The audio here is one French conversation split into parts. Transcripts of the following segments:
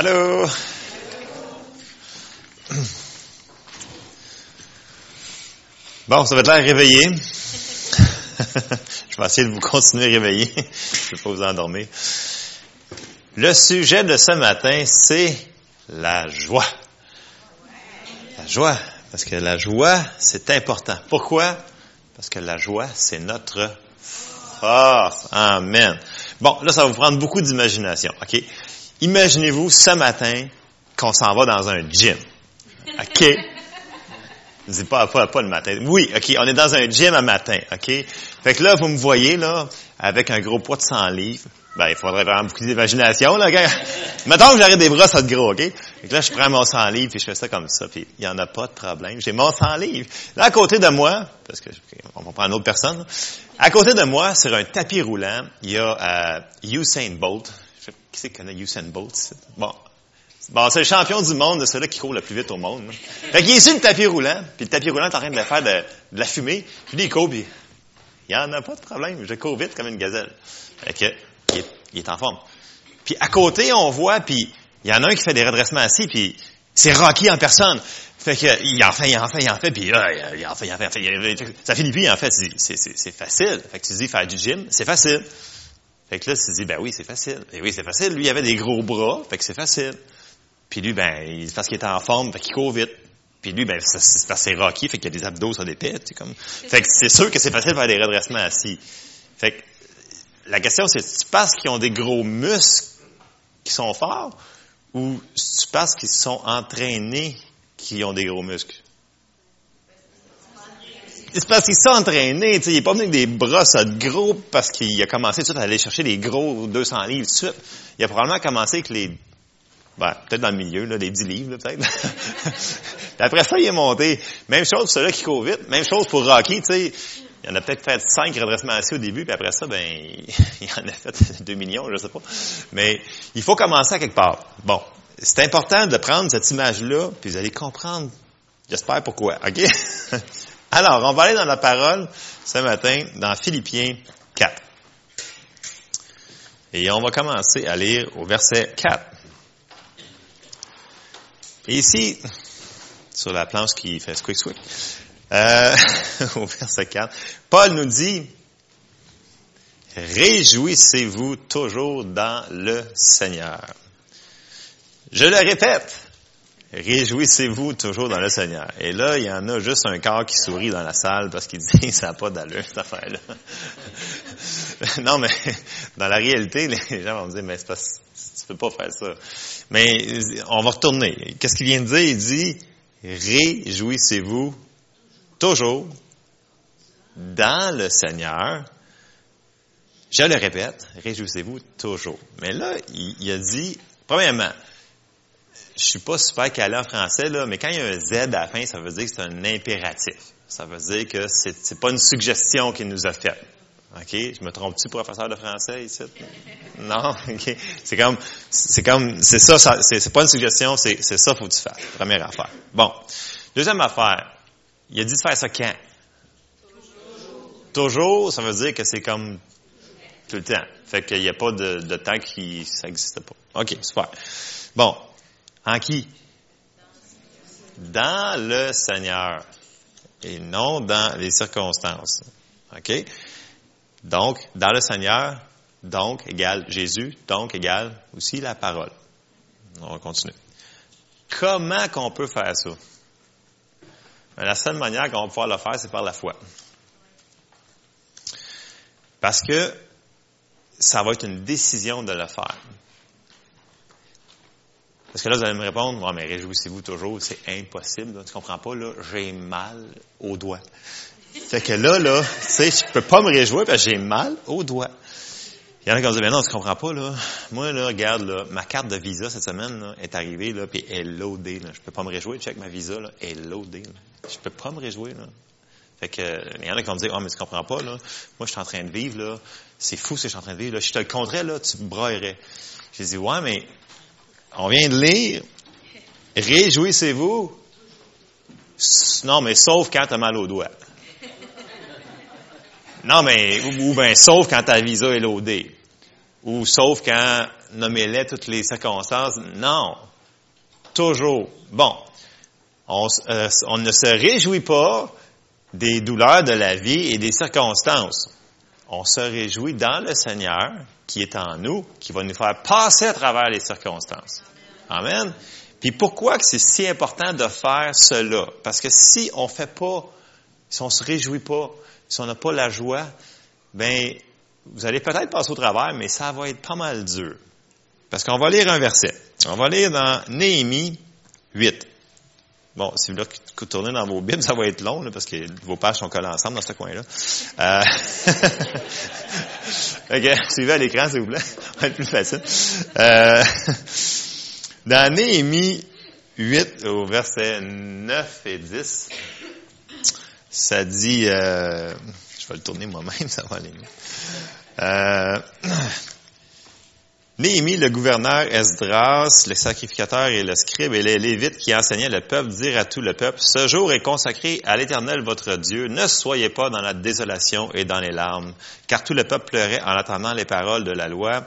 Allô? Bon, ça va être l'air réveillé. Je vais essayer de vous continuer à réveiller. Je ne vais pas vous endormir. Le sujet de ce matin, c'est la joie. La joie. Parce que la joie, c'est important. Pourquoi? Parce que la joie, c'est notre force. Amen. Bon, là, ça va vous prendre beaucoup d'imagination. OK? Imaginez-vous ce matin qu'on s'en va dans un gym. OK? Je dis pas, pas, pas le matin. Oui, OK, on est dans un gym un matin, OK? Fait que là, vous me voyez, là, avec un gros poids de 100 livres. Ben, il faudrait vraiment beaucoup d'imagination, là, gars. Mettons que j'arrête des bras, ça de gros, OK? Fait que là, je prends mon 100 livres, puis je fais ça comme ça, puis il n'y en a pas de problème. J'ai mon 100 livres. Là, à côté de moi, parce que on va prendre une autre personne, là. à côté de moi, sur un tapis roulant, il y a euh, Usain Bolt. Qui c'est qui connaît Usain Bolt? Bon, Bon, c'est le champion du monde de celui qui court le plus vite au monde. Là. Fait qu'il est sur le tapis roulant, puis le tapis roulant est en train de faire de, la fumée. Puis lui, il court, puis il n'y en a pas de problème. Je cours vite comme une gazelle. Fait que, il est, en forme. Puis à côté, on voit, puis il y en a un qui fait des redressements assis, puis c'est Rocky en personne. Fait que, il en fait, il en fait, il en fait, puis là, il en fait, il en fait, il en fait. Ça finit plus, en fait. C'est facile. Fait que tu dis, faire du gym, c'est facile. Fait que là, tu te dis, ben oui, c'est facile. Et oui, c'est facile. Lui, il avait des gros bras, fait que c'est facile. Puis lui, ben, il, parce qu'il était en forme, fait qu'il court vite. Puis lui, ben, c'est parce que c'est Rocky, fait qu'il y a des abdos sur des têtes, c'est comme. Fait que c'est sûr que c'est facile de faire des redressements assis. Fait que la question, c'est, tu penses qu'ils ont des gros muscles qui sont forts, ou tu penses qu'ils sont entraînés qui ont des gros muscles? C'est parce qu'ils sont entraînés, tu sais, il n'est pas venu avec des ça de gros parce qu'il a commencé tout à aller chercher des gros 200 livres tout de suite. Il a probablement commencé avec les ben, peut-être dans le milieu, là, des 10 livres, peut-être. Après ça, il est monté. Même chose pour celui qui court vite. Même chose pour Rocky, tu sais. Il en a peut-être fait 5 redressements assis au début, puis après ça, ben, il en a fait 2 millions, je sais pas. Mais il faut commencer à quelque part. Bon. C'est important de prendre cette image-là, puis vous allez comprendre, j'espère pourquoi. OK? Alors, on va aller dans la parole ce matin, dans Philippiens 4. Et on va commencer à lire au verset 4. Et ici, sur la planche qui fait squick squick, euh, au verset 4, Paul nous dit, Réjouissez-vous toujours dans le Seigneur. Je le répète, réjouissez-vous toujours dans le Seigneur. Et là, il y en a juste un corps qui sourit dans la salle parce qu'il dit, ça n'a pas d'allure, cette affaire-là. non, mais dans la réalité, les gens vont me dire, mais c'est pas, tu peux pas faire ça. Mais on va retourner. Qu'est-ce qu'il vient de dire? Il dit, réjouissez-vous toujours dans le Seigneur. Je le répète, réjouissez-vous toujours. Mais là, il a dit, premièrement, je suis pas super calé en français, là, mais quand il y a un Z à la fin, ça veut dire que c'est un impératif. Ça veut dire que c'est, pas une suggestion qu'il nous a faite. OK? Je me trompe-tu, professeur de français, ici? Non? OK? C'est comme, c'est comme, c'est ça, ça c'est, pas une suggestion, c'est, c'est ça, faut que tu. Première affaire. Bon. Deuxième affaire. Il a dit de faire ça quand? Toujours. Toujours, ça veut dire que c'est comme tout le temps. Fait qu'il n'y a pas de, de temps qui, ça n'existe pas. OK, super. Bon. En qui? Dans le Seigneur. Et non dans les circonstances. OK? Donc, dans le Seigneur, donc égale Jésus, donc égale aussi la parole. On va continuer. Comment qu'on peut faire ça? La seule manière qu'on va pouvoir le faire, c'est par la foi. Parce que ça va être une décision de le faire. Parce que là, vous allez me répondre, oh, mais réjouissez-vous toujours, c'est impossible. Là. Tu comprends pas, là, j'ai mal au doigt. Fait que là, là, tu sais, je peux pas me réjouir parce que j'ai mal au doigt. Il y en a qui vont dire, mais non, tu comprends pas, là. Moi, là, regarde, là, ma carte de visa cette semaine, là, est arrivée, là, puis elle est loadée, là. Je peux pas me réjouir, check ma visa, là, elle est loadée, là. Je peux pas me réjouir, là. Fait que, il y en a qui vont me dire, oh, mais tu comprends pas, là. Moi, je suis en train de vivre, là. C'est fou ce que je suis en train de vivre, là. Je te le compterais, là, tu me braillerais. J'ai dit, ouais, mais, on vient de lire, réjouissez-vous. Non, mais sauf quand t'as mal au doigt. Non, mais, ou, bien, sauf quand ta visa est loadée. Ou sauf quand nommez-les toutes les circonstances. Non. Toujours. Bon. On, euh, on ne se réjouit pas des douleurs de la vie et des circonstances. On se réjouit dans le Seigneur qui est en nous, qui va nous faire passer à travers les circonstances. Amen. Puis pourquoi que c'est si important de faire cela? Parce que si on fait pas, si on se réjouit pas, si on n'a pas la joie, ben, vous allez peut-être passer au travers, mais ça va être pas mal dur. Parce qu'on va lire un verset. On va lire dans Néhémie 8. Bon, si vous voulez tourner dans vos Bibles, ça va être long, parce que vos pages sont collées ensemble dans ce coin-là. Euh... ok, suivez à l'écran, s'il vous plaît. Ça va être plus facile. Euh... Dans Néhémie 8, au verset 9 et 10, ça dit, euh... je vais le tourner moi-même, ça va aller mieux. Euh... Néhémie, le gouverneur Esdras, le sacrificateur et le scribe et les lévites qui enseignaient le peuple dirent à tout le peuple, ce jour est consacré à l'Éternel votre Dieu, ne soyez pas dans la désolation et dans les larmes, car tout le peuple pleurait en attendant les paroles de la loi.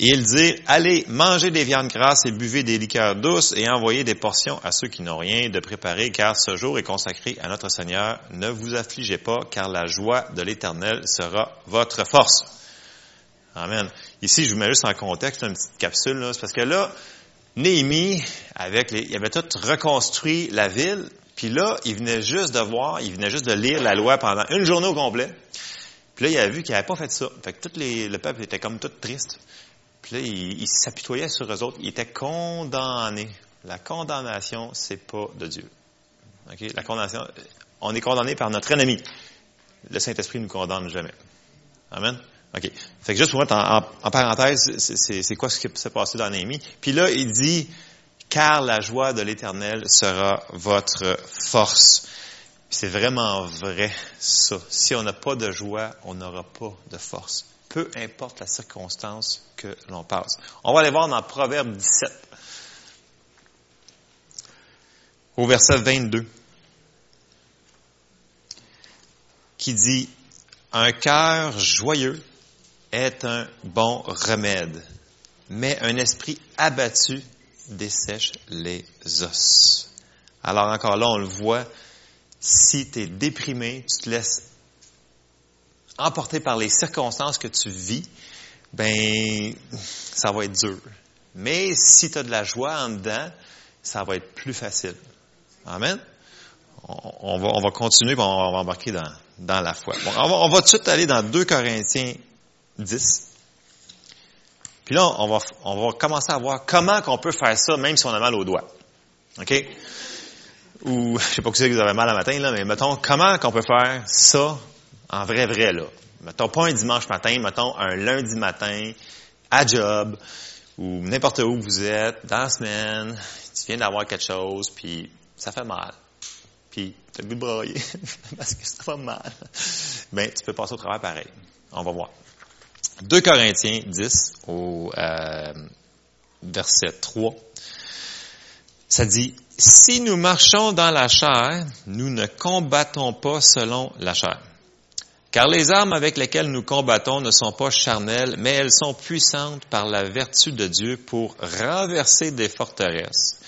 Et il dit, allez, mangez des viandes grasses et buvez des liqueurs douces et envoyez des portions à ceux qui n'ont rien de préparé, car ce jour est consacré à notre Seigneur. Ne vous affligez pas, car la joie de l'Éternel sera votre force. Amen. Ici, je vous mets juste en contexte une petite capsule, c'est parce que là, Néhémie, avec les, il avait tout reconstruit la ville, puis là, il venait juste de voir, il venait juste de lire la loi pendant une journée au complet. Puis là, il a vu qu'il n'avait pas fait ça. Fait que tout le peuple était comme tout triste. Puis là, il, il s'apitoyait sur eux autres. Il était condamné. La condamnation, c'est pas de Dieu. Okay? La condamnation, on est condamné par notre ennemi. Le Saint-Esprit ne nous condamne jamais. Amen? OK. Fait que juste pour mettre en, en, parenthèse, c'est quoi ce qui s'est passé dans Néhémie? Puis là, il dit, car la joie de l'Éternel sera votre force. C'est vraiment vrai, ça. Si on n'a pas de joie, on n'aura pas de force. Peu importe la circonstance que l'on passe. On va aller voir dans Proverbe 17, au verset 22, qui dit, un cœur joyeux est un bon remède, mais un esprit abattu dessèche les os. Alors encore là, on le voit, si tu es déprimé, tu te laisses emporter par les circonstances que tu vis, ben ça va être dur. Mais si tu as de la joie en dedans, ça va être plus facile. Amen? On, va, on va continuer, on va embarquer dans, dans la foi. On, va, on va tout de suite aller dans 2 Corinthiens 10. Puis là, on va, on va commencer à voir comment qu'on peut faire ça, même si on a mal aux doigts. OK? Ou, je sais pas si vous avez mal à matin, là, mais mettons, comment qu'on peut faire ça en vrai, vrai, là? Mettons pas un dimanche matin, mettons un lundi matin, à job, ou n'importe où vous êtes, dans la semaine, tu viens d'avoir quelque chose, puis ça fait mal. Puis, tu as le goût de parce que ça fait mal. Ben, tu peux passer au travail pareil. On va voir. 2 Corinthiens 10 au euh, verset 3, ça dit, Si nous marchons dans la chair, nous ne combattons pas selon la chair. Car les armes avec lesquelles nous combattons ne sont pas charnelles, mais elles sont puissantes par la vertu de Dieu pour renverser des forteresses.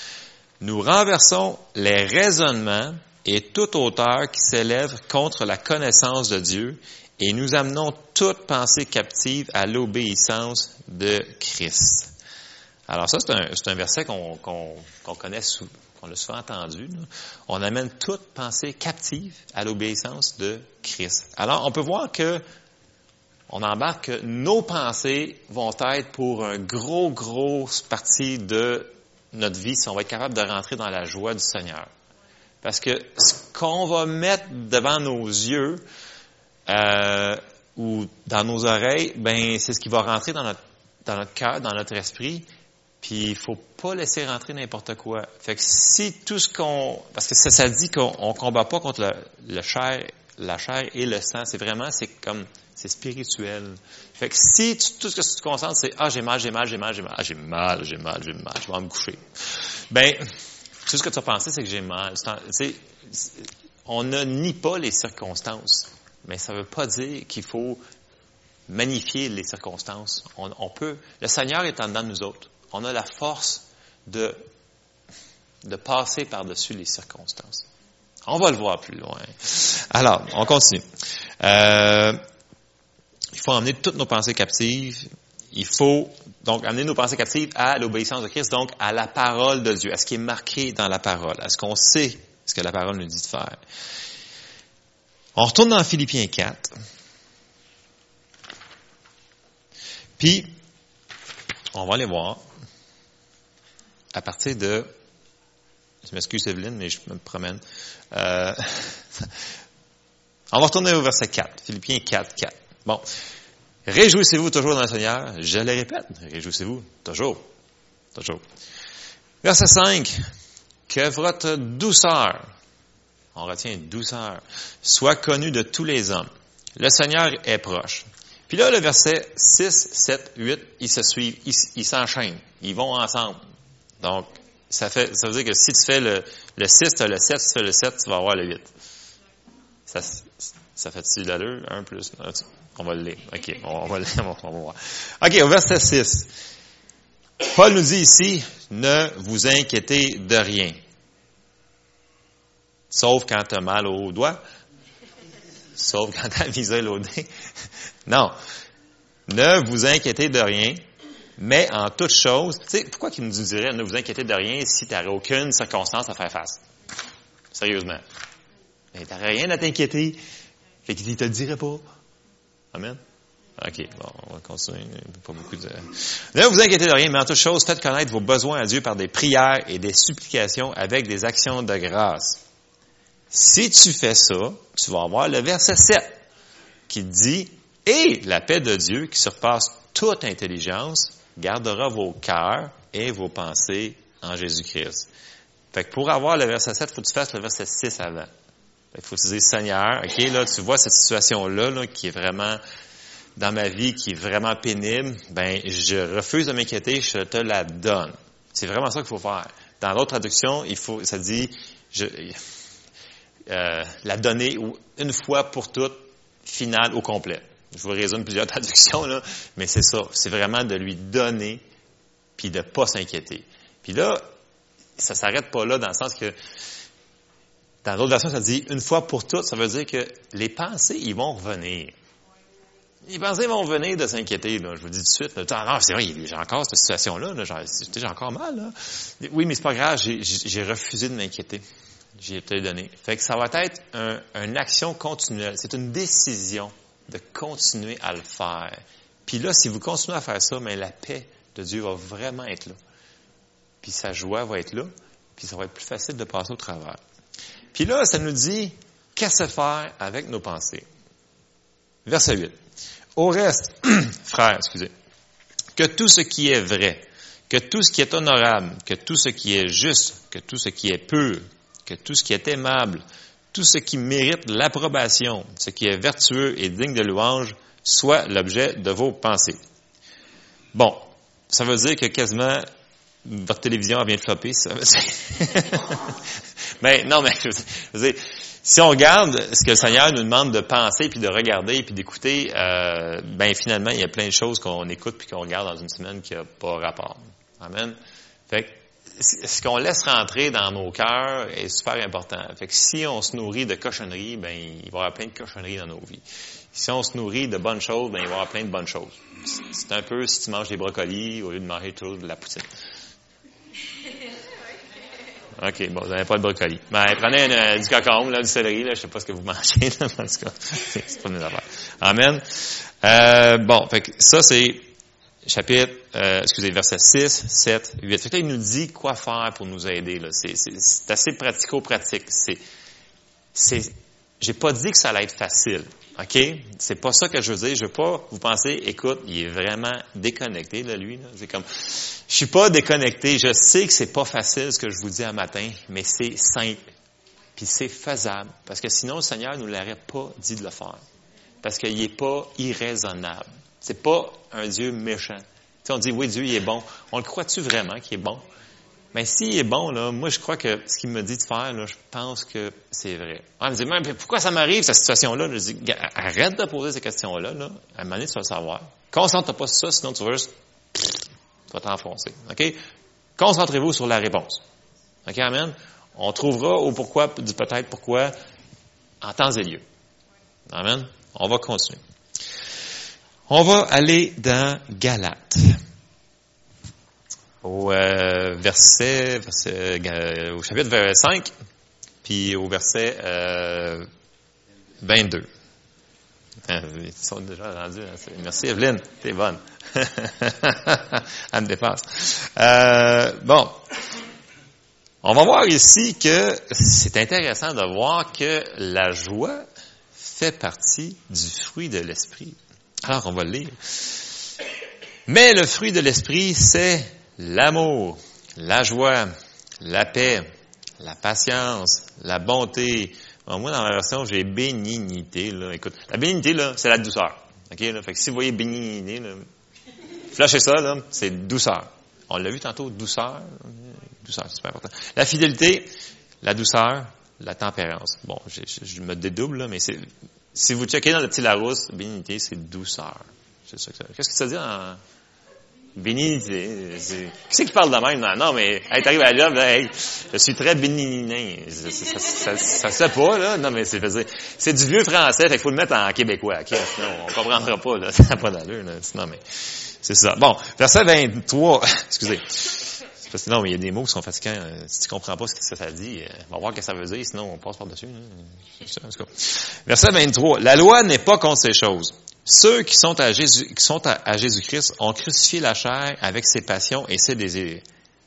Nous renversons les raisonnements et toute hauteur qui s'élève contre la connaissance de Dieu et nous amenons toute pensée captive à l'obéissance de Christ. Alors ça, c'est un, verset qu'on connaît, qu'on a souvent entendu. On amène toute pensée captive à l'obéissance de Christ. Alors, on peut voir que on embarque que nos pensées vont être pour un gros, grosse partie de notre vie si on va être capable de rentrer dans la joie du Seigneur. Parce que ce qu'on va mettre devant nos yeux, euh, ou dans nos oreilles, ben c'est ce qui va rentrer dans notre dans notre cœur, dans notre esprit. Puis il faut pas laisser rentrer n'importe quoi. Fait que si tout ce qu'on, parce que ça, ça dit qu'on on combat pas contre le, le chair, la chair et le sang. C'est vraiment, c'est comme, c'est spirituel. Fait que si tout ce que tu te concentres, c'est ah j'ai mal, j'ai mal, j'ai mal, j'ai mal, ah, j'ai mal, j'ai mal, j'ai mal, je vais me coucher. Ben tout ce que tu as pensé, c'est que j'ai mal. On ne nie pas les circonstances. Mais ça ne veut pas dire qu'il faut magnifier les circonstances. On, peut, le Seigneur est en dedans de nous autres. On a la force de, de passer par-dessus les circonstances. On va le voir plus loin. Alors, on continue. Euh, il faut emmener toutes nos pensées captives. Il faut donc amener nos pensées captives à l'obéissance de Christ, donc à la parole de Dieu, à ce qui est marqué dans la parole, à ce qu'on sait ce que la parole nous dit de faire. On retourne dans Philippiens 4. Puis, on va aller voir à partir de, je m'excuse Evelyne, mais je me promène. Euh, on va retourner au verset 4, Philippiens 4, 4. Bon. Réjouissez-vous toujours dans le Seigneur. Je le répète, réjouissez-vous toujours. Toujours. Verset 5. Que votre douceur, on retient douceur, soit connue de tous les hommes. Le Seigneur est proche. Puis là, le verset 6, 7, 8, ils se suivent, ils s'enchaînent. Ils vont ensemble. Donc, ça fait, ça veut dire que si tu fais le, le 6, tu as le 7, si tu fais le 7, tu vas avoir le 8. Ça, ça fait-tu l'allure? Un plus. On va le lire. OK, on va, le, on va voir. OK, au verset 6. Paul nous dit ici, ne vous inquiétez de rien. Sauf quand tu as mal au doigt. Sauf quand tu as visé au nez. Non. Ne vous inquiétez de rien, mais en toute chose, tu sais, pourquoi qu'il nous dirait ne vous inquiétez de rien si tu n'aurais aucune circonstance à faire face? Sérieusement. Mais tu rien à t'inquiéter. Fait qu'il ne te dirait pas. Amen. OK, bon, on va continuer. Pas beaucoup de... Ne vous inquiétez de rien, mais en toute chose, faites connaître vos besoins à Dieu par des prières et des supplications avec des actions de grâce. Si tu fais ça, tu vas avoir le verset 7 qui dit, et la paix de Dieu qui surpasse toute intelligence gardera vos cœurs et vos pensées en Jésus-Christ. Fait que pour avoir le verset 7, il faut que tu fasses le verset 6 avant. Il faut te dire, Seigneur, OK, là, tu vois cette situation-là là, qui est vraiment dans ma vie, qui est vraiment pénible, ben, je refuse de m'inquiéter, je te la donne. C'est vraiment ça qu'il faut faire. Dans l'autre traduction, il faut, ça dit, je, euh, la donner une fois pour toutes, finale au complet. Je vous résume plusieurs traductions, là, mais c'est ça. C'est vraiment de lui donner, puis de ne pas s'inquiéter. Puis là, ça s'arrête pas là, dans le sens que dans d'autres versions, ça dit une fois pour toutes, ça veut dire que les pensées, ils vont revenir. Les pensées vont revenir de s'inquiéter, Je vous dis tout de suite, non, c'est vrai, j'ai encore cette situation-là, j'ai encore mal, là. Oui, mais c'est pas grave, j'ai refusé de m'inquiéter. J'ai été donné. Fait que ça va être une action continuelle. C'est une décision de continuer à le faire. Puis là, si vous continuez à faire ça, mais la paix de Dieu va vraiment être là. Puis sa joie va être là. Puis ça va être plus facile de passer au travers. Puis là, ça nous dit, qu'est-ce faire avec nos pensées? Verset 8. Au reste, frères, excusez, que tout ce qui est vrai, que tout ce qui est honorable, que tout ce qui est juste, que tout ce qui est pur, que tout ce qui est aimable, tout ce qui mérite l'approbation, ce qui est vertueux et digne de louange, soit l'objet de vos pensées. Bon, ça veut dire que quasiment votre télévision vient de flopper, mais non, mais je veux dire, si on regarde ce que le Seigneur nous demande de penser, puis de regarder, puis d'écouter, euh, ben finalement, il y a plein de choses qu'on écoute puis qu'on regarde dans une semaine qui n'a pas rapport. Amen. Fait que, ce qu'on laisse rentrer dans nos cœurs est super important. Fait que si on se nourrit de cochonneries, ben il va y avoir plein de cochonneries dans nos vies. Si on se nourrit de bonnes choses, ben il va y avoir plein de bonnes choses. C'est un peu si tu manges des brocolis au lieu de manger toujours de la poutine. OK, bon, vous n'avez pas de brocoli. Ben, prenez euh, du cocombe, là, du céleri, là, je sais pas ce que vous mangez, là, en tout cas, c'est pas mes affaires. Amen. Euh, bon, fait que ça, c'est chapitre, euh, excusez, verset 6, 7, 8. Fait que là, il nous dit quoi faire pour nous aider, là. C'est, assez pratico-pratique. C'est, c'est, j'ai pas dit que ça allait être facile. OK? C'est pas ça que je veux dire. Je veux pas vous penser, écoute, il est vraiment déconnecté, là, lui. Là. C'est comme, je suis pas déconnecté. Je sais que c'est pas facile ce que je vous dis un matin, mais c'est simple. Puis c'est faisable. Parce que sinon, le Seigneur nous l'aurait pas dit de le faire. Parce qu'il est pas irraisonnable. C'est pas un Dieu méchant. Tu sais, on dit, oui, Dieu, il est bon. On le croit-tu vraiment qu'il est bon? Mais s'il est bon, là, moi, je crois que ce qu'il me dit de faire, là, je pense que c'est vrai. Ah, il me dit, mais pourquoi ça m'arrive, cette situation-là? Je dis, arrête de poser ces questions-là, là. À un moment tu vas le savoir. Concentre-toi pas sur ça, sinon tu vas juste, tu vas t'enfoncer. OK? Concentrez-vous sur la réponse. OK, Amen? On trouvera au pourquoi du peut-être pourquoi en temps et lieu. Amen? On va continuer. On va aller dans Galates au euh, verset, euh, au chapitre 5, puis au verset euh, 22. Hein, ils sont déjà rendus. Hein, merci Evelyne, t'es bonne. Elle me dépasse. Euh, bon, on va voir ici que c'est intéressant de voir que la joie fait partie du fruit de l'esprit. Alors, on va le lire. Mais le fruit de l'esprit, c'est l'amour, la joie, la paix, la patience, la bonté. moi, dans ma version, j'ai bénignité. Là. Écoute, la bénignité, là, c'est la douceur. OK? Là? Fait que si vous voyez bénignité, là, flashez ça, là, c'est douceur. On l'a vu tantôt, douceur. Douceur, c'est super important. La fidélité, la douceur, la tempérance. Bon, je, je, me dédouble, là, mais c'est, si vous checkez dans le petit Larousse, bénignité, c'est douceur. Qu'est-ce que ça dit en, Béni, c'est, qui c'est qui parle de même? Non, non mais, hey, t'arrives à l'homme, hey, je suis très béninin. Ça, se pas, là. Non, mais c'est, c'est du vieux français, fait qu'il faut le mettre en québécois, ok? Sinon, on comprendra pas, là. Ça n'a pas d'allure, là. Sinon, mais, c'est ça. Bon, verset 23, excusez. Parce que non, mais il y a des mots qui sont fatigants. Si tu comprends pas ce que ça dit, euh, on va voir ce que ça veut dire, sinon on passe par-dessus. Verset 23. La loi n'est pas contre ces choses. Ceux qui sont à Jésus, qui sont à, Jésus-Christ ont crucifié la chair avec ses passions et ses désirs.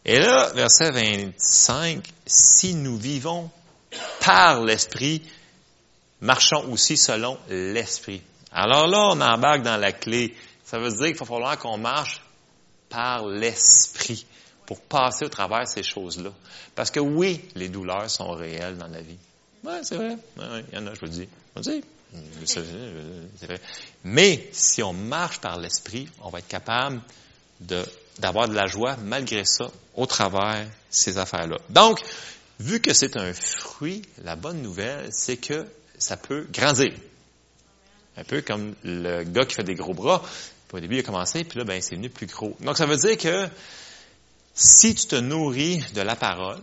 Et là, verset 25, si nous vivons par l'Esprit, marchons aussi selon l'Esprit. Alors là, on embarque dans la clé. Ça veut dire qu'il va falloir qu'on marche par l'Esprit pour passer au travers ces choses-là. Parce que oui, les douleurs sont réelles dans la vie. Oui, c'est vrai. il y en a, je vous le dis. Le dis. Mais si on marche par l'esprit, on va être capable d'avoir de la joie malgré ça au travers ces affaires-là. Donc, vu que c'est un fruit, la bonne nouvelle, c'est que ça peut grandir. Un peu comme le gars qui fait des gros bras. Au début, il a commencé, puis là, ben, c'est devenu plus gros. Donc, ça veut dire que si tu te nourris de la parole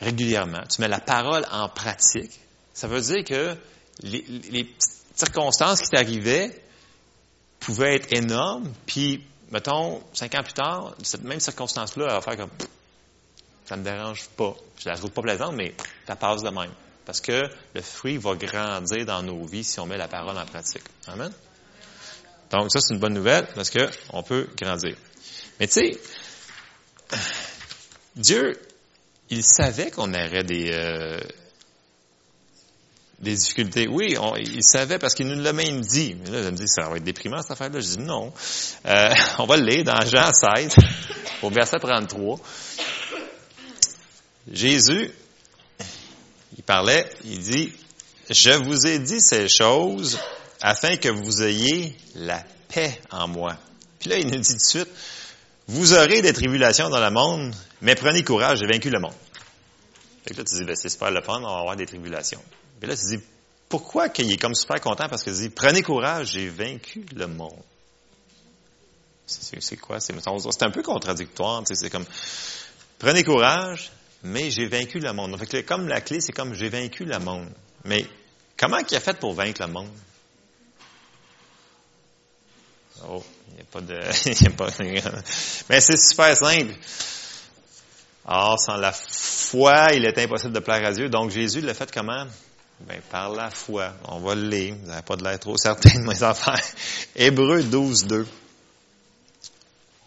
régulièrement, tu mets la parole en pratique, ça veut dire que les, circonstances qui t'arrivaient pouvaient être énormes, puis, mettons, cinq ans plus tard, cette même circonstance-là, va faire comme, ça me dérange pas. Je la trouve pas plaisante, mais ça passe de même. Parce que le fruit va grandir dans nos vies si on met la parole en pratique. Amen? Donc, ça, c'est une bonne nouvelle parce que on peut grandir. Mais tu sais, Dieu, il savait qu'on aurait des, euh, des difficultés. Oui, il savait parce qu'il nous l'a même dit. Mais là, je me dis, ça va être déprimant cette affaire-là. Je dis non. Euh, on va le lire dans Jean 16, au verset 33. Jésus, il parlait, il dit, je vous ai dit ces choses afin que vous ayez la paix en moi. Puis là, il nous dit tout de suite, vous aurez des tribulations dans le monde, mais prenez courage, j'ai vaincu le monde. Fait que là, tu dis, ben, c'est super le fun, on va avoir des tribulations. Puis là, tu dis, pourquoi qu'il est comme super content? Parce qu'il dit, prenez courage, j'ai vaincu le monde. C'est quoi? C'est un peu contradictoire. C'est comme, prenez courage, mais j'ai vaincu le monde. Fait que, comme la clé, c'est comme, j'ai vaincu le monde. Mais comment il a fait pour vaincre le monde? Oh, il n'y a pas de... a pas Mais c'est super simple. Or, sans la foi, il est impossible de plaire à Dieu. Donc, Jésus l'a fait comment? Ben, par la foi. On va le lire. Vous n'avez pas de l'air trop certain de mes affaires. Hébreu 12, 2.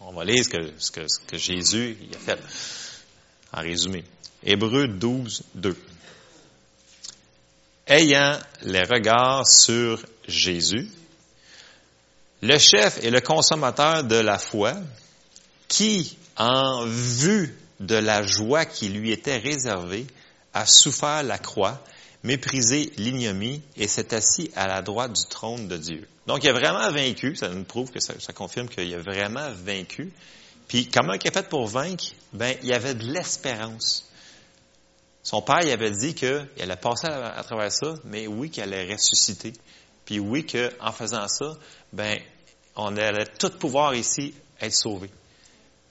On va lire ce que, ce que, ce que Jésus il a fait. En résumé. Hébreu 12, 2. Ayant les regards sur Jésus, le chef et le consommateur de la foi, qui, en vue de la joie qui lui était réservée, a souffert la croix, méprisé l'ignomie et s'est assis à la droite du trône de Dieu. Donc, il a vraiment vaincu, ça nous prouve que ça, confirme qu'il a vraiment vaincu. Puis comment il a fait pour vaincre? Ben, il avait de l'espérance. Son père, il avait dit qu'il allait passer à, travers ça, mais oui, qu'il allait ressusciter. Puis oui, qu'en faisant ça, ben, on allait tout pouvoir ici être sauvé.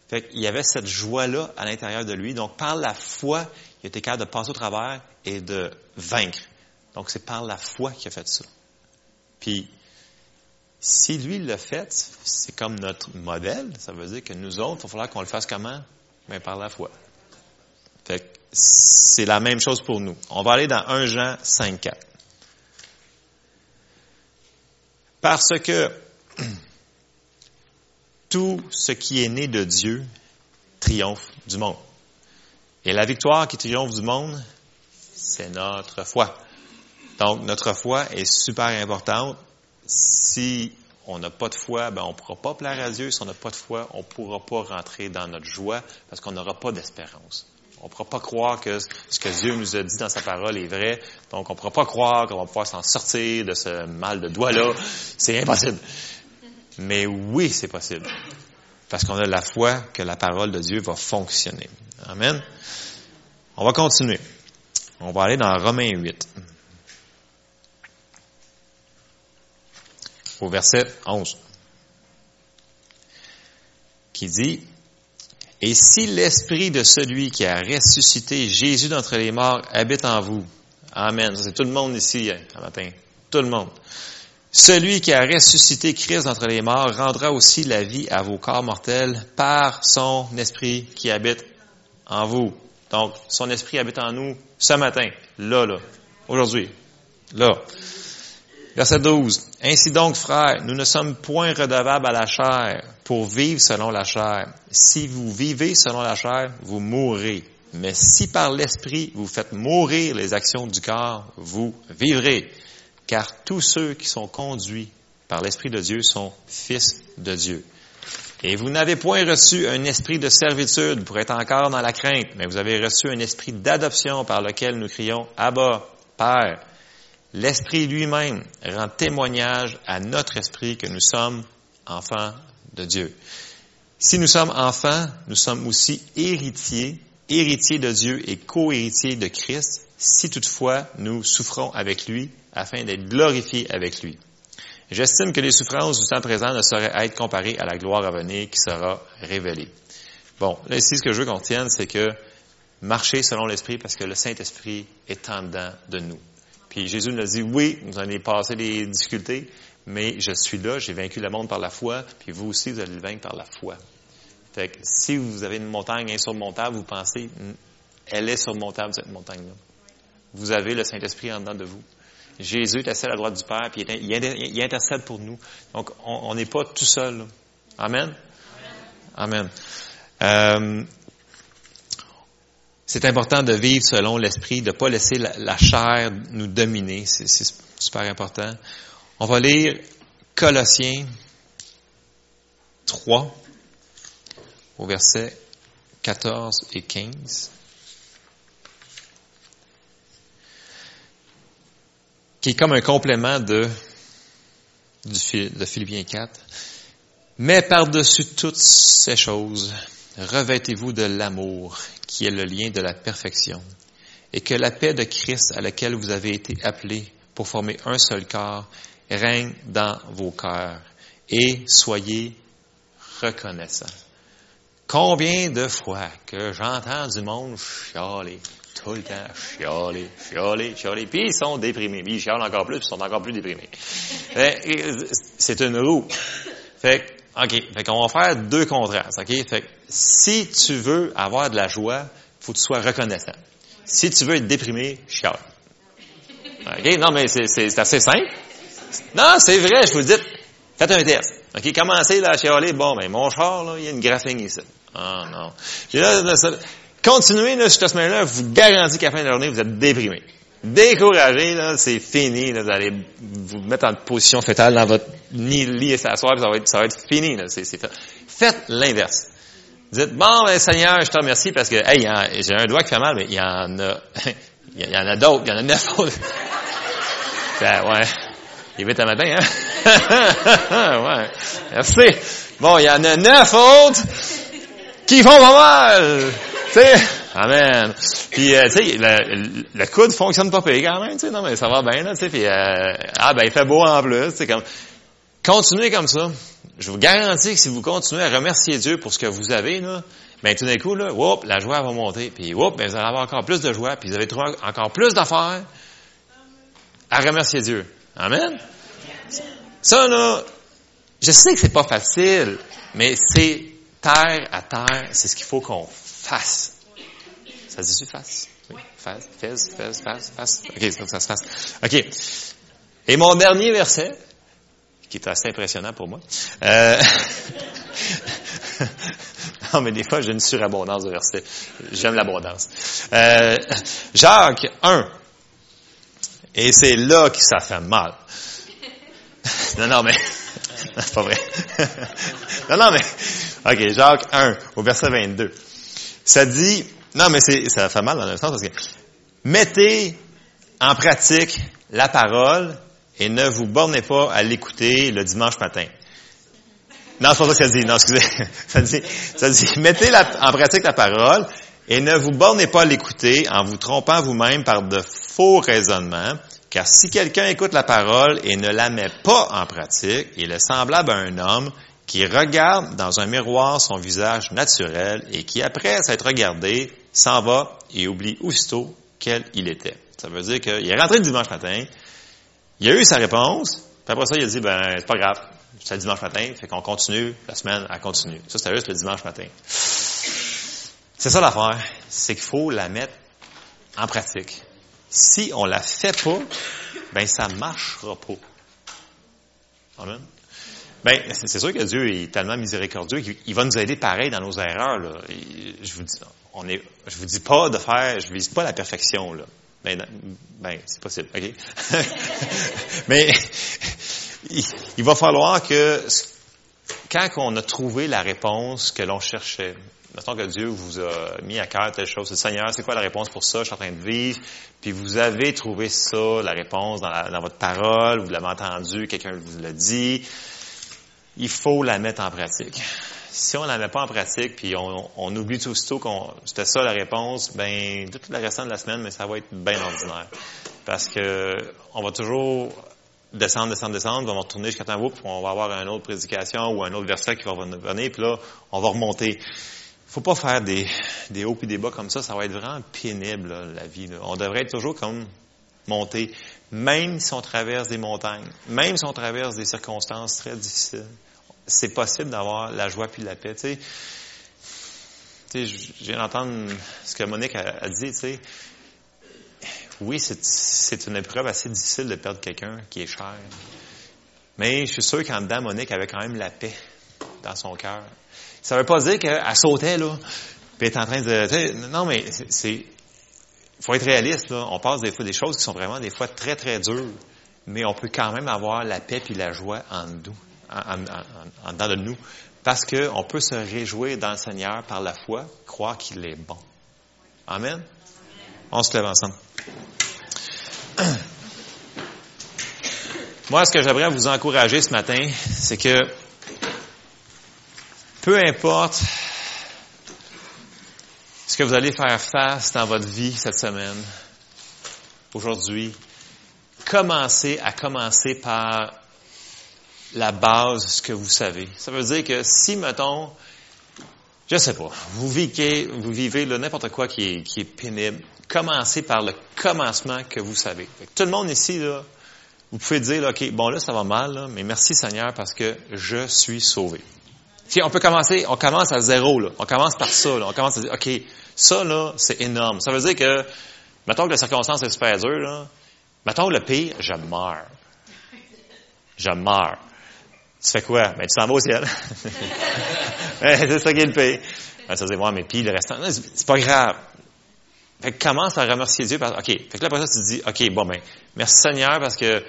Fait qu'il y avait cette joie-là à l'intérieur de lui. Donc, par la foi, il était capable de passer au travers et de vaincre. Donc, c'est par la foi qu'il a fait ça. Puis, si lui l'a fait, c'est comme notre modèle. Ça veut dire que nous autres, il va falloir qu'on le fasse comment? Mais par la foi. Fait c'est la même chose pour nous. On va aller dans 1 Jean 5, 4. Parce que tout ce qui est né de Dieu triomphe du monde. Et la victoire qui triomphe du monde, c'est notre foi. Donc, notre foi est super importante. Si on n'a pas de foi, ben, on ne pourra pas plaire à Dieu. Si on n'a pas de foi, on ne pourra pas rentrer dans notre joie parce qu'on n'aura pas d'espérance. On ne pourra pas croire que ce que Dieu nous a dit dans sa parole est vrai. Donc, on ne pourra pas croire qu'on va pouvoir s'en sortir de ce mal de doigt-là. C'est impossible. Mais oui, c'est possible. Parce qu'on a la foi que la parole de Dieu va fonctionner. Amen. On va continuer. On va aller dans Romains 8. Au verset 11. Qui dit, Et si l'esprit de celui qui a ressuscité Jésus d'entre les morts habite en vous. Amen. C'est tout le monde ici, hein, ce matin. Tout le monde. Celui qui a ressuscité Christ d'entre les morts rendra aussi la vie à vos corps mortels par son esprit qui habite en vous. Donc, son esprit habite en nous ce matin, là, là, aujourd'hui, là. Verset 12. Ainsi donc, frères, nous ne sommes point redevables à la chair pour vivre selon la chair. Si vous vivez selon la chair, vous mourrez. Mais si par l'esprit vous faites mourir les actions du corps, vous vivrez car tous ceux qui sont conduits par l'Esprit de Dieu sont fils de Dieu. Et vous n'avez point reçu un esprit de servitude pour être encore dans la crainte, mais vous avez reçu un esprit d'adoption par lequel nous crions Abba, Père. L'Esprit lui-même rend témoignage à notre esprit que nous sommes enfants de Dieu. Si nous sommes enfants, nous sommes aussi héritiers, héritiers de Dieu et co-héritiers de Christ, si toutefois nous souffrons avec lui, afin d'être glorifiés avec lui. J'estime que les souffrances du temps présent ne sauraient être comparées à la gloire à venir qui sera révélée. Bon, là ici, ce que je veux qu'on tienne, c'est que marcher selon l'Esprit parce que le Saint-Esprit est en dedans de nous. Puis Jésus nous a dit, oui, vous allez passer des difficultés, mais je suis là, j'ai vaincu le monde par la foi, puis vous aussi, vous allez le vaincre par la foi. Fait que si vous avez une montagne insurmontable, vous pensez, elle est surmontable, cette montagne-là. Vous avez le Saint-Esprit en dedans de vous. Jésus est assis à la droite du Père, puis il, intercède pour nous. Donc, on n'est pas tout seul. Amen? Amen. Euh, c'est important de vivre selon l'Esprit, de ne pas laisser la, chair nous dominer. C'est super important. On va lire Colossiens 3 au verset 14 et 15. Qui est comme un complément de, de Philippiens 4. Mais par-dessus toutes ces choses, revêtez-vous de l'amour, qui est le lien de la perfection, et que la paix de Christ à laquelle vous avez été appelés pour former un seul corps règne dans vos cœurs, et soyez reconnaissants. Combien de fois que j'entends du monde chialer, le temps chialer, chialer, chialer. Puis ils sont déprimés. Puis ils chialent encore plus, puis ils sont encore plus déprimés. C'est une roue. Fait OK. Fait qu'on va faire deux contrastes. OK? Fait si tu veux avoir de la joie, faut que tu sois reconnaissant. Si tu veux être déprimé, chiale. OK? Non, mais c'est assez simple. Non, c'est vrai, je vous le dis. Faites un test. OK? Commencez là, à chialer. Bon, ben, mon char, là, il y a une graphine ici. Ah, non. Continuez là, cette semaine-là, je vous garantis qu'à la fin de la journée, vous êtes déprimé. Découragé, là, c'est fini. Là, vous allez vous mettre en position fétale dans votre lit et s'asseoir, ça va être, ça va être fini. Là, c'est, Faites l'inverse. Dites, bon, ben, Seigneur, je te remercie parce que, hey, j'ai un doigt qui fait mal, mais il y en a, il y en a d'autres, il y en a neuf autres. ben, ouais. Il est vite matin, hein? ouais. Merci. Bon, il y en a neuf autres qui font pas mal. Tu sais, amen. Puis, euh, tu sais, le, le, coude fonctionne pas pire quand même, tu sais, non, mais ça va bien, là, tu sais, puis, euh, ah, ben, il fait beau en plus, tu comme, continuez comme ça. Je vous garantis que si vous continuez à remercier Dieu pour ce que vous avez, là, ben, tout d'un coup, là, whoop, la joie va monter, puis, whoop, ben, vous allez avoir encore plus de joie, puis vous allez trouver encore plus d'affaires à remercier Dieu. Amen? Ça, là, je sais que c'est pas facile, mais c'est terre à terre, c'est ce qu'il faut qu'on fasse. Ça se dit-tu fasse? Oui. Fasse, fais, fais, fasse, fasse. OK, comme ça se fasse. OK. Et mon dernier verset, qui est assez impressionnant pour moi. Euh, non, mais des fois, j'ai une surabondance de versets. J'aime l'abondance. Euh, Jacques 1. Et c'est là que ça fait mal. non, non, mais... c'est pas vrai. non, non, mais... OK, Jacques 1, au verset 22. Ça dit... Non, mais c'est, ça fait mal dans le sens parce que... Mettez en pratique la parole et ne vous bornez pas à l'écouter le dimanche matin. Non, c'est pas ça que ça dit. Non, excusez. Ça dit, ça dit, mettez en pratique la parole et ne vous bornez pas à l'écouter en vous trompant vous-même par de faux raisonnements car si quelqu'un écoute la parole et ne la met pas en pratique, il est semblable à un homme qui regarde dans un miroir son visage naturel et qui, après s'être regardé, s'en va et oublie aussitôt quel il était. Ça veut dire qu'il est rentré le dimanche matin, il a eu sa réponse, puis après ça, il a dit, ben, c'est pas grave, c'est le dimanche matin, fait qu'on continue, la semaine, elle continue. Ça, c'était juste le dimanche matin. C'est ça l'affaire, c'est qu'il faut la mettre en pratique. Si on la fait pas, ben ça marchera pas. Amen. Ben, c'est sûr que Dieu est tellement miséricordieux qu'il va nous aider pareil dans nos erreurs. Là. je vous dis, on est, je vous dis pas de faire, je vise pas la perfection là. Ben, ben c'est possible, ok? Mais il, il, va falloir que quand on a trouvé la réponse que l'on cherchait, mettons que Dieu vous a mis à cœur telle chose. Seigneur, c'est quoi la réponse pour ça? Je suis en train de vivre. Puis vous avez trouvé ça, la réponse dans, dans votre parole, vous l'avez entendu, quelqu'un vous l'a dit. Il faut la mettre en pratique. Si on la met pas en pratique, puis on, oublie tout aussitôt qu'on c'était ça la réponse, ben toute la restant de la semaine, mais ça va être bien ordinaire. Parce que on va toujours descendre, descendre, descendre, on va retourner jusqu'à temps, on va avoir une autre prédication ou un autre verset qui va venir, puis là, on va remonter faut pas faire des, hauts et des bas comme ça. Ça va être vraiment pénible, la vie. On devrait être toujours comme monter, même si on traverse des montagnes, même si on traverse des circonstances très difficiles. C'est possible d'avoir la joie puis la paix. Tu sais, je viens d'entendre ce que Monique a, dit. Tu sais. Oui, c'est une épreuve assez difficile de perdre quelqu'un qui est cher. Mais je suis sûr qu'en dedans, Monique avait quand même la paix dans son cœur. Ça veut pas dire qu'elle sautait, là, puis elle est en train de... Non, mais c'est... faut être réaliste, là. On passe des fois des choses qui sont vraiment des fois très, très dures, mais on peut quand même avoir la paix et la joie en nous, en, de nous, parce qu'on peut se réjouir dans le Seigneur par la foi, croire qu'il est bon. Amen? On se lève ensemble. Moi, ce que j'aimerais vous encourager ce matin, c'est que peu importe ce que vous allez faire face dans votre vie cette semaine, aujourd'hui, commencez à commencer par la base, ce que vous savez. Ça veut dire que si, mettons, je sais pas, vous vivez, vous vivez n'importe quoi qui est, pénible, commencez par le commencement que vous savez. Tout le monde ici, là, vous pouvez dire, OK, bon là, ça va mal, mais merci Seigneur parce que je suis sauvé on peut commencer, on commence à zéro, là. On commence par ça, là. On commence à dire, OK, ça, là, c'est énorme. Ça veut dire que, mettons que la circonstance est super dure, là. Mettons le pire, je meurs. Je meurs. Tu fais quoi? Ben, tu s'en vas au ciel. c'est ça qui est le pire. Ben, ça veut dire, ouais, mais puis le restant, c'est pas grave. Fait que commence à remercier Dieu parce OK. Fait que là, après ça, tu te dis, OK, bon, ben, merci Seigneur parce que,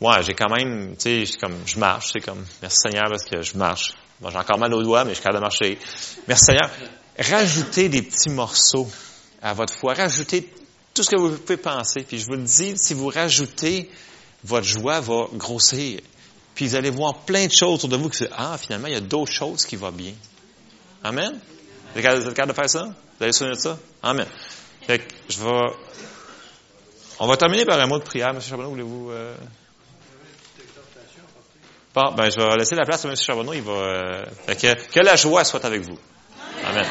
ouais, j'ai quand même, tu sais, comme, je marche, c'est comme, merci Seigneur parce que je marche. Bon, j'ai encore mal aux doigts, mais je suis capable de marcher. Merci Seigneur. Rajoutez des petits morceaux à votre foi. Rajoutez tout ce que vous pouvez penser. Puis je vous le dis, si vous rajoutez, votre joie va grossir. Puis vous allez voir plein de choses autour de vous qui ah, finalement, il y a d'autres choses qui vont bien. Amen? Vous êtes capable de faire ça? Vous allez souvenir de ça? Amen. Fait que je vais... On va terminer par un mot de prière. M. Charbonneau, voulez-vous... Euh... Bon, ben, je vais laisser la place à M. Charbonneau. Il va... Euh... Fait que, que la joie soit avec vous. Amen.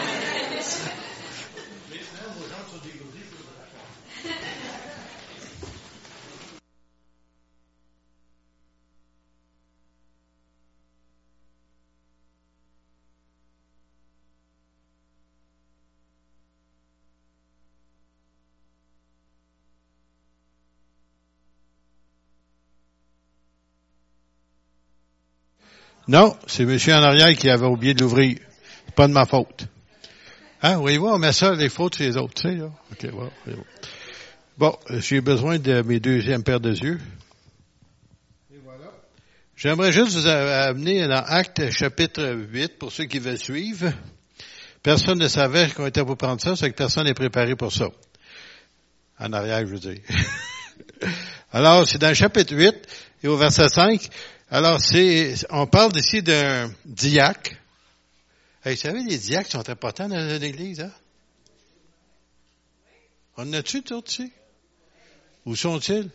Non, c'est monsieur en arrière qui avait oublié de l'ouvrir. Pas de ma faute. Hein, oui, on met ça, les fautes, c'est les autres, tu sais, là. OK, bon. Bon, j'ai besoin de mes deuxièmes paires de yeux. Et voilà. J'aimerais juste vous amener dans Acte chapitre 8 pour ceux qui veulent suivre. Personne ne savait qu'on était pour prendre ça, c'est que personne n'est préparé pour ça. En arrière, je veux dire. Alors, c'est dans le chapitre 8 et au verset 5. Alors, c'est, on parle ici d'un diacre. vous savez, les diacres sont importants dans l'Église, hein? On a-tu d'autres ici? Où sont-ils?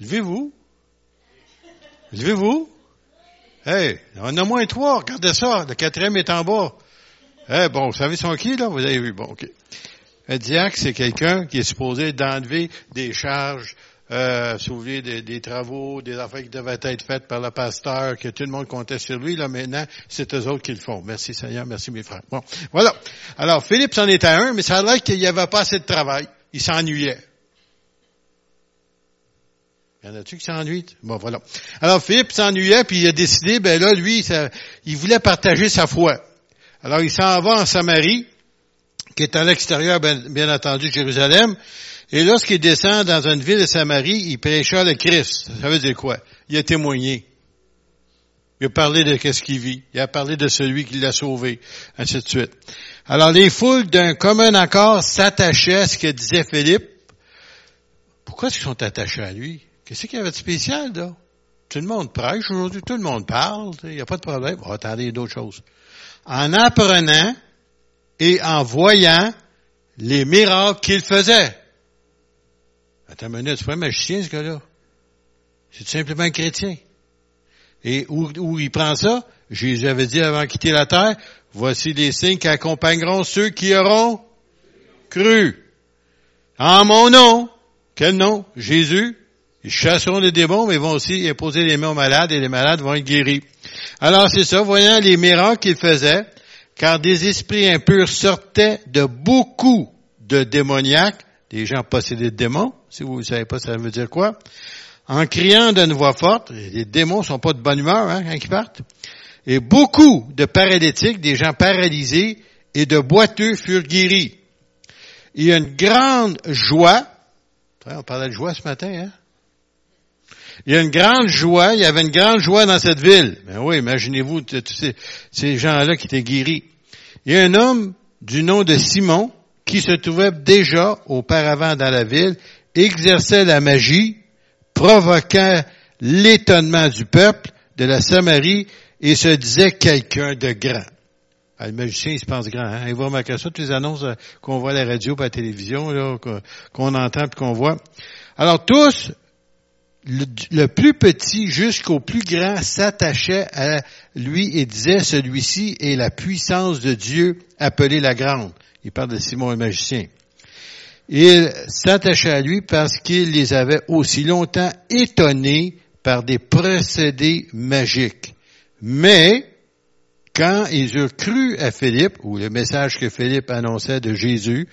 Levez-vous. Levez-vous. Hey, on a moins trois, regardez ça. Le quatrième est en bas. Eh bon, vous savez son qui, là? Vous avez vu, bon, ok. Un diacre, c'est quelqu'un qui est supposé d'enlever des charges euh, soulever des, des, travaux, des affaires qui devaient être faites par le pasteur, que tout le monde comptait sur lui. Là, maintenant, c'est eux autres qui le font. Merci Seigneur, merci mes frères. Bon, voilà. Alors, Philippe s'en était un, mais ça a l'air qu'il n'y avait pas assez de travail. Il s'ennuyait. Y en a-tu qui s'ennuient? Bon, voilà. Alors, Philippe s'ennuyait, puis il a décidé, ben là, lui, il voulait partager sa foi. Alors, il s'en va en Samarie, qui est à l'extérieur, bien, bien entendu, de Jérusalem. Et lorsqu'il descend dans une ville de Samarie, il prêcha le Christ. Ça veut dire quoi? Il a témoigné. Il a parlé de qu'est-ce qu'il vit. Il a parlé de celui qui l'a sauvé, ainsi de suite. Alors les foules d'un commun accord s'attachaient à ce que disait Philippe. Pourquoi est-ce qu'ils sont attachés à lui? Qu'est-ce qu'il y avait de spécial, là? Tout le monde prêche aujourd'hui, tout le monde parle, il n'y a pas de problème. Oh, attendez, d'autres choses. En apprenant et en voyant les miracles qu'il faisait. Attends une minute, c'est pas un magicien, ce gars-là. C'est simplement un chrétien. Et où, où il prend ça? Jésus avait dit avant de quitter la terre, voici les signes qui accompagneront ceux qui auront cru. En mon nom. Quel nom? Jésus. Ils chasseront les démons, mais ils vont aussi imposer les mains aux malades et les malades vont être guéris. Alors c'est ça, voyant les miracles qu'il faisait, car des esprits impurs sortaient de beaucoup de démoniaques, des gens possédés de démons, si vous ne savez pas, ça veut dire quoi? En criant d'une voix forte, les démons sont pas de bonne humeur hein, quand ils partent, et beaucoup de paralytiques, des gens paralysés et de boiteux furent guéris. Il y a une grande joie. On parlait de joie ce matin, hein? Il y a une grande joie, il y avait une grande joie dans cette ville. Ben oui, imaginez-vous tous ces, ces gens-là qui étaient guéris. Il y a un homme du nom de Simon qui se trouvait déjà auparavant dans la ville exerçait la magie, provoquant l'étonnement du peuple de la Samarie et se disait quelqu'un de grand. Ah, le magicien, il se pense grand. Hein? Il va remarquer ça, toutes les annonces euh, qu'on voit à la radio, à la télévision, qu'on entend et qu'on voit. Alors tous, le, plus petit jusqu'au plus grand s'attachait à lui et disait, celui-ci est la puissance de Dieu appelée la grande. Il parle de Simon le magicien. Il s'attachait à lui parce qu'il les avait aussi longtemps étonnés par des procédés magiques. Mais, quand ils eurent cru à Philippe, ou le message que Philippe annonçait de Jésus,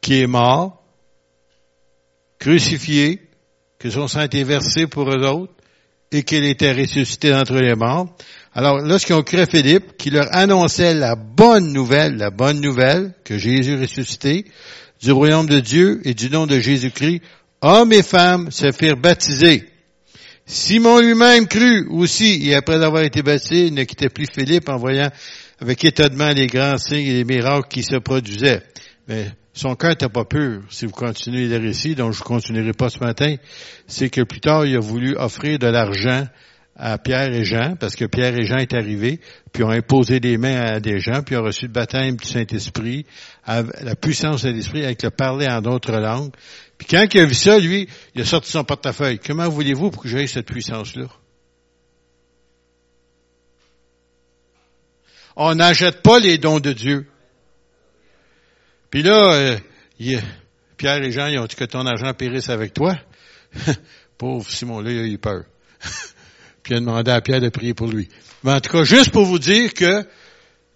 qui est mort, crucifié, que son sang était versé pour eux autres, et qu'il était ressuscité d'entre les morts. Alors, lorsqu'ils ont cru à Philippe, qui leur annonçait la bonne nouvelle, la bonne nouvelle, que Jésus ressuscité, du royaume de Dieu et du nom de Jésus-Christ, hommes et femmes se firent baptiser. Simon lui-même crut aussi, et après avoir été baptisé, il ne quittait plus Philippe en voyant avec étonnement les grands signes et les miracles qui se produisaient. Mais son cœur n'était pas pur, si vous continuez le récit, donc je ne continuerai pas ce matin, c'est que plus tard, il a voulu offrir de l'argent à Pierre et Jean, parce que Pierre et Jean est arrivés, puis ont imposé des mains à des gens, puis ont reçu le baptême du Saint-Esprit, la puissance de l'Esprit avec le parler en d'autres langues. Puis quand il a vu ça, lui, il a sorti son portefeuille. Comment voulez-vous pour que j'aie cette puissance-là? On n'achète pas les dons de Dieu. Puis là, euh, Pierre et Jean, ils ont dit que ton argent périsse avec toi. Pauvre Simon-là, il a eu peur. Puis il a demandé à Pierre de prier pour lui. Mais en tout cas, juste pour vous dire que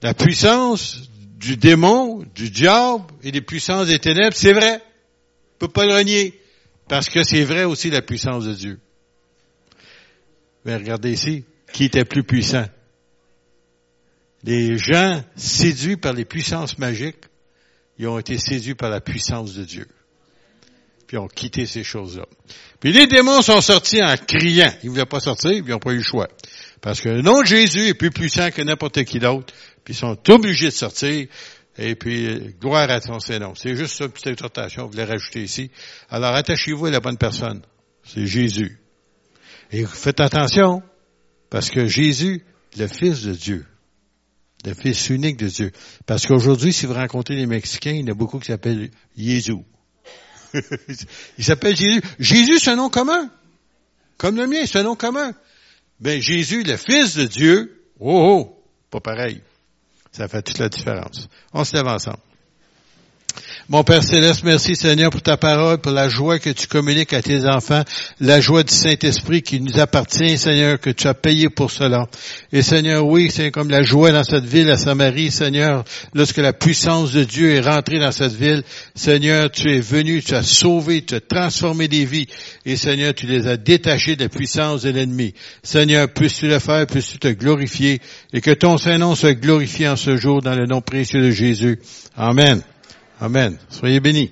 la puissance du démon, du diable et des puissances des ténèbres, c'est vrai. On peut pas le renier. Parce que c'est vrai aussi la puissance de Dieu. Mais regardez ici, qui était plus puissant? Les gens séduits par les puissances magiques, ils ont été séduits par la puissance de Dieu. Puis ont quitté ces choses-là. Puis les démons sont sortis en criant. Ils ne voulaient pas sortir, ils n'ont pas eu le choix. Parce que le nom de Jésus est plus puissant que n'importe qui d'autre. Puis ils sont obligés de sortir. Et puis, gloire à ton Saint-Nom. C'est juste une petite exhortation, vous voulez rajouter ici. Alors, attachez-vous à la bonne personne. C'est Jésus. Et faites attention, parce que Jésus, le Fils de Dieu, le Fils unique de Dieu. Parce qu'aujourd'hui, si vous rencontrez les Mexicains, il y en a beaucoup qui s'appellent Jésus. il s'appelle Jésus. Jésus, c'est un nom commun. Comme le mien, c'est un nom commun. Ben, Jésus, le Fils de Dieu, oh, oh, pas pareil. Ça fait toute la différence. On se lève ensemble. Mon Père Céleste, merci Seigneur pour ta parole, pour la joie que tu communiques à tes enfants, la joie du Saint-Esprit qui nous appartient, Seigneur, que tu as payé pour cela. Et Seigneur, oui, c'est comme la joie dans cette ville à Samarie, Seigneur, lorsque la puissance de Dieu est rentrée dans cette ville. Seigneur, tu es venu, tu as sauvé, tu as transformé des vies. Et Seigneur, tu les as détachés de la puissance de l'ennemi. Seigneur, puisses-tu le faire, puisses-tu te glorifier et que ton Saint-Nom soit glorifié en ce jour dans le nom précieux de Jésus. Amen. Amen. Soyez bénis.